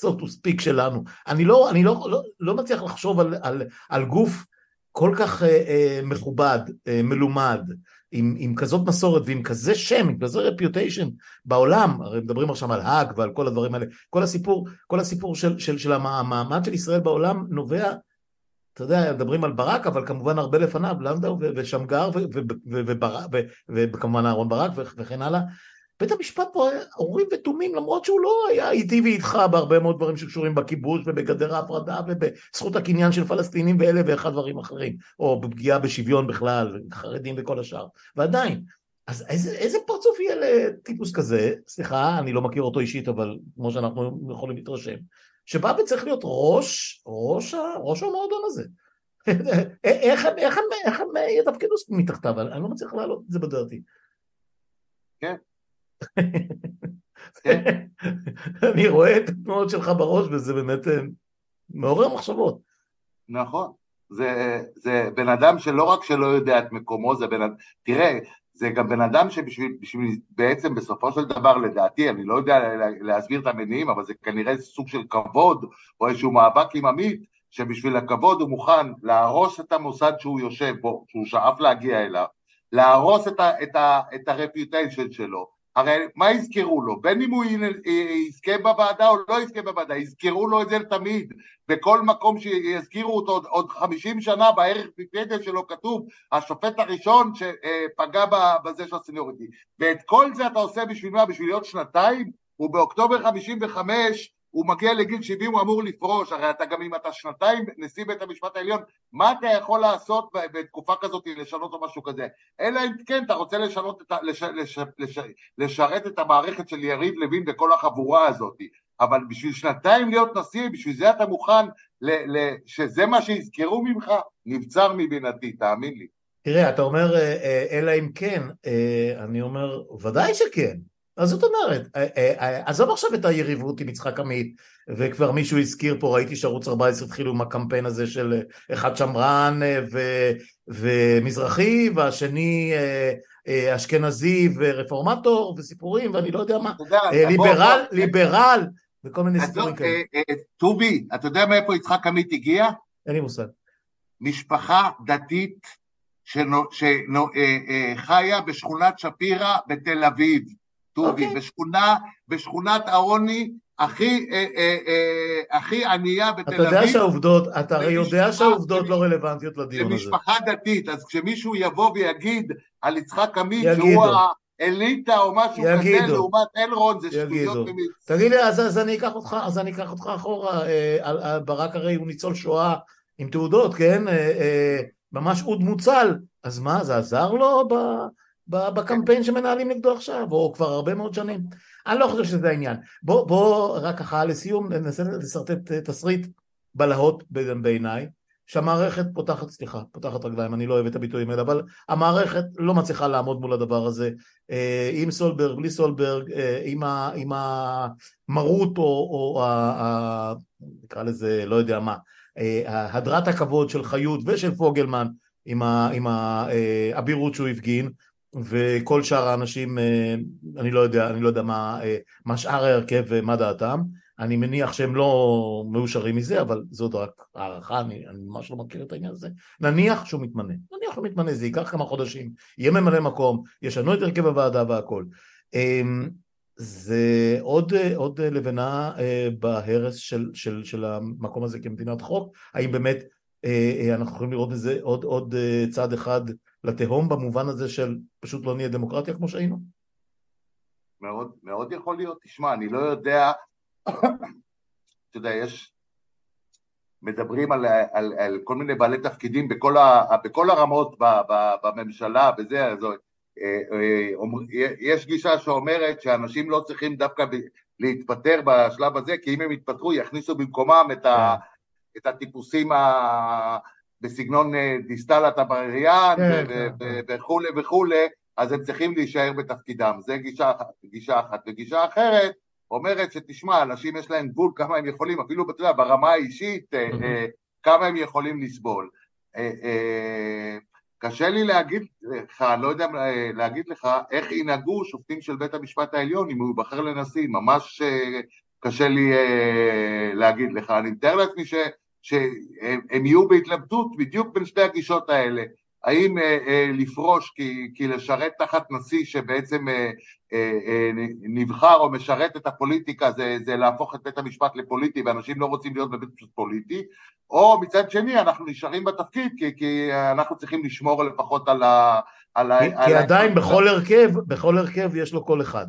so to speak שלנו. אני לא, אני לא, לא, לא מצליח לחשוב על, על, על גוף כל כך אה, אה, מכובד, אה, מלומד, עם, עם כזאת מסורת ועם כזה שם, עם כזה רפיוטיישן בעולם, הרי מדברים עכשיו על האג ועל כל הדברים האלה, כל הסיפור, כל הסיפור של, של, של המעמד של ישראל בעולם נובע אתה יודע, מדברים על ברק, אבל כמובן הרבה לפניו, לנדאו ושמגר וכמובן אהרן ברק וכן הלאה, בית המשפט פה היה אורים ותומים למרות שהוא לא היה איתי ואיתך בהרבה מאוד דברים שקשורים בכיבוש ובגדר ההפרדה ובזכות הקניין של פלסטינים ואלה ואחד דברים אחרים או בפגיעה בשוויון בכלל, חרדים וכל השאר ועדיין אז איזה, איזה פרצוף יהיה לטיפוס כזה, סליחה אני לא מכיר אותו אישית אבל כמו שאנחנו יכולים להתרשם שבא וצריך להיות ראש, ראש, ראש המועדון הזה. איך הם, איך הם, איך הם יתפקדו מתחתיו? אני לא מצליח להעלות את זה בדעתי. כן. כן. אני רואה את התנועות שלך בראש וזה באמת אה, מעורר מחשבות. נכון. זה, זה בן אדם שלא רק שלא יודע את מקומו, זה בן אדם, תראה, זה גם בן אדם שבשביל בשביל, בעצם בסופו של דבר לדעתי, אני לא יודע להסביר את המניעים, אבל זה כנראה סוג של כבוד או איזשהו מאבק עם עמית, שבשביל הכבוד הוא מוכן להרוס את המוסד שהוא יושב בו, שהוא שאף להגיע אליו, להרוס את, ה, את, ה, את הרפיוטיישן שלו, הרי מה יזכרו לו? בין אם הוא יזכה בוועדה או לא יזכה בוועדה, יזכרו לו את זה תמיד, בכל מקום שיזכירו אותו עוד, 50 שנה בערך ויקיפדיה שלו כתוב השופט הראשון שפגע בזה של הסניוריטי ואת כל זה אתה עושה בשביל מה? בשביל להיות שנתיים? ובאוקטובר 55 הוא מגיע לגיל 70 הוא אמור לפרוש, הרי אתה גם אם אתה שנתיים נשיא בית המשפט העליון, מה אתה יכול לעשות בתקופה כזאת לשנות או משהו כזה? אלא אם כן אתה רוצה לשנות את ה, לש, לש, לש, לשרת את המערכת של יריב לוין וכל החבורה הזאת, אבל בשביל שנתיים להיות נשיא, בשביל זה אתה מוכן ל, ל, שזה מה שיזכרו ממך? נבצר מבינתי, תאמין לי. תראה, אתה אומר אה, אה, אלא אם כן, אה, אני אומר ודאי שכן. אז זאת אומרת, אה, אה, אה, עזוב עכשיו את היריבות עם יצחק עמית, וכבר מישהו הזכיר פה, ראיתי שערוץ 14 התחילו עם הקמפיין הזה של אחד שמרן ו, ומזרחי, והשני אשכנזי ורפורמטור וסיפורים, ואני לא יודע מה, ליברל, ליברל, וכל מיני סיפורים כאלה. טובי, אתה יודע מאיפה יצחק עמית הגיע? אין לי מושג. משפחה דתית שחיה בשכונת שפירא בתל אביב. Okay. אוקיי. בשכונה, בשכונת העוני הכי, אה, אה, אה, הכי ענייה בתל אביב. אתה יודע שהעובדות, אתה הרי יודע שהעובדות לא רלוונטיות לדיון הזה. זה משפחה דתית, אז כשמישהו יבוא ויגיד על יצחק עמית שהוא האליטה או משהו יגידו. כזה לעומת אלרון, זה שטויות במיץ. תגיד לי, אז, אז, אני אקח אותך, אז אני אקח אותך אחורה, אה, על, על, ברק הרי הוא ניצול שואה עם תעודות, כן? אה, אה, ממש אוד מוצל, אז מה, זה עזר לו ב... בקמפיין שמנהלים נגדו עכשיו, או כבר הרבה מאוד שנים. אני לא חושב שזה העניין. בוא, בוא רק ככה לסיום ננסה לשרטט תסריט בלהות בעיניי, שהמערכת פותחת, סליחה, פותחת רגליים, אני לא אוהב את הביטויים האלה, אבל המערכת לא מצליחה לעמוד מול הדבר הזה, אה, עם סולברג, בלי סולברג, אה, עם, ה, עם המרות או, או ה, ה, נקרא לזה, לא יודע מה, אה, הדרת הכבוד של חיות ושל פוגלמן, עם האבירות שהוא הפגין, וכל שאר האנשים, אה, אני לא יודע, אני לא יודע מה, אה, מה שאר ההרכב ומה דעתם, אני מניח שהם לא מאושרים מזה, אבל זאת רק הערכה, אני, אני ממש לא מכיר את העניין הזה. נניח שהוא מתמנה, נניח שהוא מתמנה, זה ייקח כמה חודשים, יהיה ממלא מקום, ישנו את הרכב הוועדה והכל. אמ, זה עוד, עוד לבנה אה, בהרס של, של, של המקום הזה כמדינת חוק, האם באמת אנחנו יכולים לראות בזה עוד, עוד צעד אחד לתהום במובן הזה של פשוט לא נהיה דמוקרטיה כמו שהיינו? מאוד, מאוד יכול להיות. תשמע, אני לא יודע, אתה יודע, יש, מדברים על, על, על כל מיני בעלי תפקידים בכל, ה, בכל הרמות ב, ב, בממשלה וזה, אז, אה, אה, יש גישה שאומרת שאנשים לא צריכים דווקא להתפטר בשלב הזה, כי אם הם יתפטרו יכניסו במקומם את, ה, כן. את הטיפוסים ה... בסגנון אה, דיסטל הטבריאן כן, כן. וכולי וכולי, אז הם צריכים להישאר בתפקידם. זה גישה, גישה אחת. וגישה אחרת אומרת שתשמע, אנשים יש להם גבול כמה הם יכולים, אפילו אתה יודע, ברמה האישית, אה, אה, כמה הם יכולים לסבול. קשה לי להגיד לך, לא יודע להגיד לך, איך ינהגו שופטים של בית המשפט העליון אם הוא ייבחר לנשיא, ממש קשה לי להגיד לך. אני מתאר לעצמי ש... שהם יהיו בהתלבטות בדיוק בין שתי הגישות האלה, האם אה, אה, לפרוש כי, כי לשרת תחת נשיא שבעצם אה, אה, אה, נבחר או משרת את הפוליטיקה זה, זה להפוך את בית המשפט לפוליטי ואנשים לא רוצים להיות בבית המשפט פוליטי, או מצד שני אנחנו נשארים בתפקיד כי, כי אנחנו צריכים לשמור לפחות על ה... על כי, ה, כי על עדיין ה... בכל הרכב, בכל הרכב יש לו כל אחד.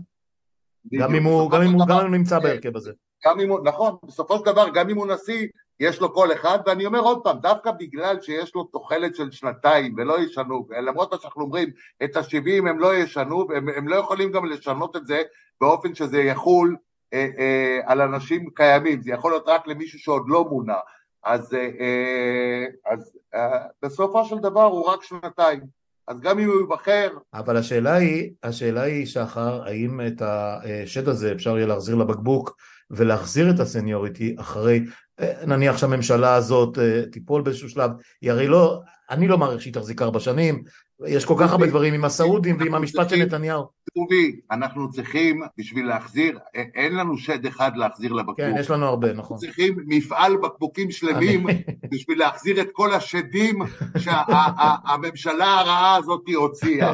גם אם הוא, גם אם הוא, גם אם הוא נמצא בהרכב הזה. גם אם הוא, נכון, בסופו של דבר גם אם הוא נשיא יש לו כל אחד, ואני אומר עוד פעם, דווקא בגלל שיש לו תוחלת של שנתיים ולא ישנו, למרות מה שאנחנו אומרים, את ה-70 הם לא ישנו, הם, הם לא יכולים גם לשנות את זה באופן שזה יחול אה, אה, על אנשים קיימים, זה יכול להיות רק למישהו שעוד לא מונה, אז, אה, אה, אז אה, בסופו של דבר הוא רק שנתיים, אז גם אם הוא ייבחר... אבל השאלה היא, השאלה היא, שחר, האם את השד הזה אפשר יהיה להחזיר לבקבוק ולהחזיר את הסניוריטי אחרי, אה, נניח שהממשלה הזאת אה, תיפול באיזשהו שלב, היא הרי לא, אני לא מעריך שהיא תחזיק ארבע שנים, יש כל כך הרבה דברים עם הסעודים ועם המשפט של נתניהו. טובי, אנחנו צריכים בשביל להחזיר, אין לנו שד אחד להחזיר לבקבוק. כן, יש לנו הרבה, נכון. אנחנו צריכים מפעל בקבוקים שלמים בשביל להחזיר את כל השדים שהממשלה הרעה הזאת הוציאה.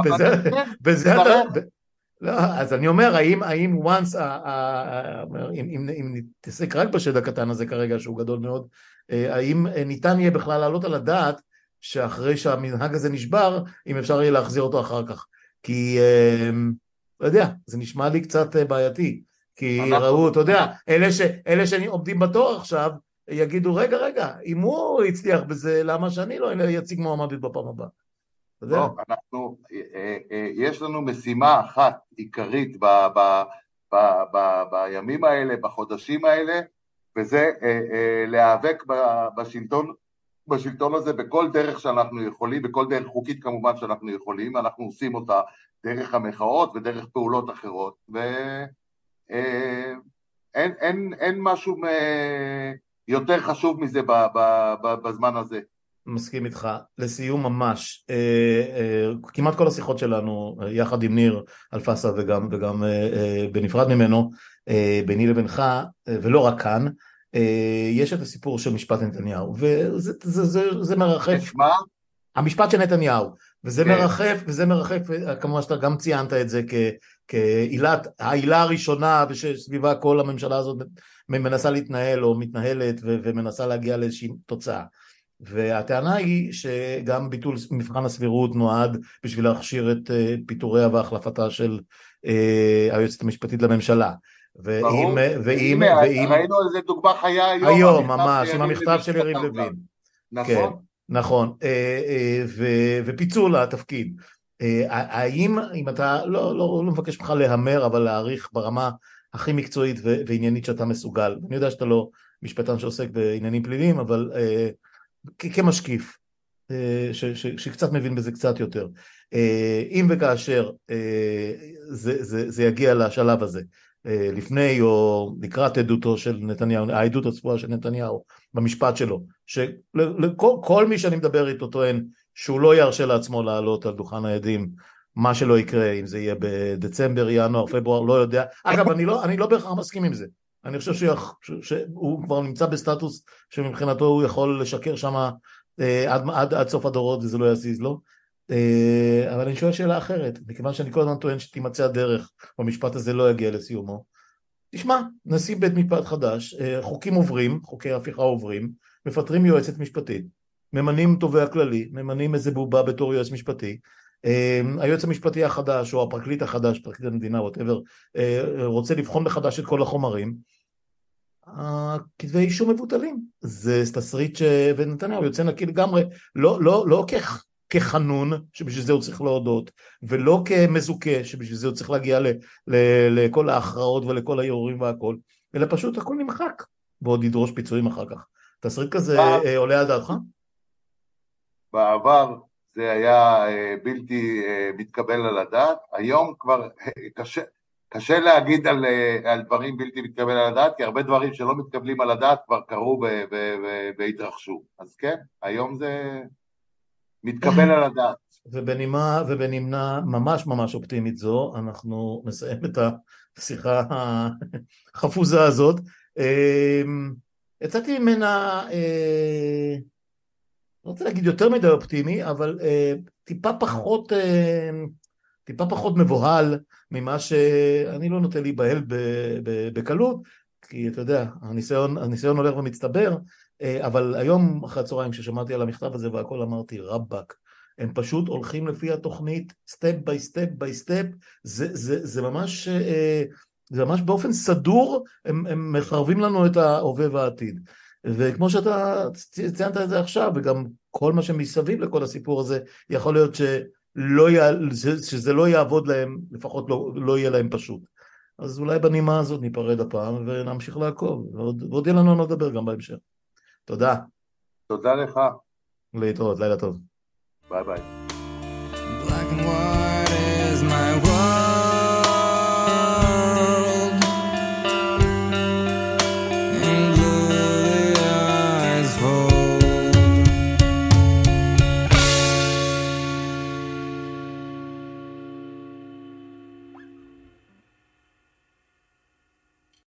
בזה אתה... לא, אז אני אומר, האם, האם once, אם, אם, אם נתעסק רק בשד הקטן הזה כרגע, שהוא גדול מאוד, אה, האם ניתן יהיה בכלל להעלות על הדעת שאחרי שהמנהג הזה נשבר, אם אפשר יהיה להחזיר אותו אחר כך. כי, אה, לא יודע, זה נשמע לי קצת אה, בעייתי. כי ראו, אתה יודע, אלה, ש, אלה שעומדים בתור עכשיו, יגידו, רגע, רגע, אם הוא הצליח בזה, למה שאני לא אציג מועמדות בפעם הבאה? לא, אנחנו, אה, יש לנו משימה אחת עיקרית ב, ב, ב, ב, בימים האלה, בחודשים האלה, וזה להיאבק בשלטון בשלטון הזה בכל דרך שאנחנו יכולים, בכל דרך חוקית כמובן שאנחנו יכולים, אנחנו עושים אותה דרך המחאות ודרך פעולות אחרות, ואין אה, אין, אין משהו יותר חשוב מזה בזמן הזה. מסכים איתך. לסיום ממש, אה, אה, כמעט כל השיחות שלנו, יחד עם ניר אלפסה וגם, וגם בנפרד ממנו, ביני לבינך, ולא רק כאן, אה, יש את הסיפור של משפט נתניהו, וזה זה, זה, זה מרחף. מה? המשפט של נתניהו, וזה כן. מרחף, וזה מרחף, כמובן שאתה גם ציינת את זה כעילת, העילה הראשונה ושסביבה כל הממשלה הזאת מנסה להתנהל או מתנהלת ומנסה להגיע לאיזושהי תוצאה. והטענה היא שגם ביטול מבחן הסבירות נועד בשביל להכשיר את אה, פיטוריה והחלפתה של אה, היועצת המשפטית לממשלה. ואם, ואם, ואם... ראינו איזה דוגמה חיה היום. היום, ממש, עם המכתב של יריב לוין. נכון. כן, נכון, אה, אה, ופיצול התפקיד. אה, האם, אם אתה, לא, לא, לא מבקש ממך להמר, אבל להעריך ברמה הכי מקצועית ועניינית שאתה מסוגל. אני יודע שאתה לא משפטן שעוסק בעניינים פליליים, אבל כמשקיף, שקצת מבין בזה קצת יותר. אם וכאשר זה, זה, זה יגיע לשלב הזה, אה, לפני או לקראת עדותו של נתניהו, העדות הצפויה של נתניהו במשפט שלו, שכל מי שאני מדבר איתו טוען שהוא לא ירשה לעצמו לעלות על דוכן העדים מה שלא יקרה, אם זה יהיה בדצמבר, ינואר, פברואר, לא יודע. אגב, אני לא, אני לא בהכרח מסכים עם זה. אני חושב שיח, שהוא כבר נמצא בסטטוס שמבחינתו הוא יכול לשקר שם אה, עד, עד, עד סוף הדורות וזה לא יזיז לו. אה, אבל אני שואל שאלה אחרת, מכיוון שאני כל הזמן טוען שתימצא הדרך, והמשפט הזה לא יגיע לסיומו. תשמע, נשיא בית משפט חדש, אה, חוקים עוברים, חוקי הפיכה עוברים, מפטרים יועצת משפטית, ממנים תובע כללי, ממנים איזה בובה בתור יועץ משפטי, היועץ המשפטי החדש או הפרקליט החדש, פרקליט המדינה, ווטאבר, רוצה לבחון מחדש את כל החומרים, כתבי אישום מבוטלים. זה תסריט ש... ונתניהו יוצא נקי לגמרי, לא, לא, לא כ... כחנון, שבשביל זה הוא צריך להודות, ולא כמזוכה, שבשביל זה הוא צריך להגיע ל, ל, לכל ההכרעות ולכל הערעורים והכל, אלא פשוט הכל נמחק, ועוד ידרוש פיצויים אחר כך. תסריט כזה אה, עולה על דעתך? בעבר זה היה אה, בלתי אה, מתקבל על הדעת, היום כבר קשה, קשה להגיד על, על דברים בלתי מתקבל על הדעת, כי הרבה דברים שלא מתקבלים על הדעת כבר קרו והתרחשו. אז כן, היום זה מתקבל על הדעת. ובנימה ובנמנה ממש ממש אופטימית זו, אנחנו נסיים את השיחה החפוזה הזאת. יצאתי ממנה, אה, לא רוצה להגיד יותר מדי אופטימי, אבל אה, טיפה פחות, אה, טיפה פחות מבוהל ממה שאני לא נוטה להיבהל בקלות, כי אתה יודע, הניסיון, הניסיון הולך ומצטבר, אה, אבל היום אחרי הצהריים כששמעתי על המכתב הזה והכל אמרתי רבאק הם פשוט הולכים לפי התוכנית step by step by step זה, ממש אה, זה ממש באופן סדור הם, הם מחרבים לנו את ההווה והעתיד וכמו שאתה ציינת את זה עכשיו, וגם כל מה שמסביב לכל הסיפור הזה, יכול להיות שלא י... שזה לא יעבוד להם, לפחות לא, לא יהיה להם פשוט. אז אולי בנימה הזאת ניפרד הפעם ונמשיך לעקוב, ועוד, ועוד יהיה לנו לדבר גם בהמשך. תודה. תודה לך. להתראות, לילה טוב. ביי ביי. Black and white.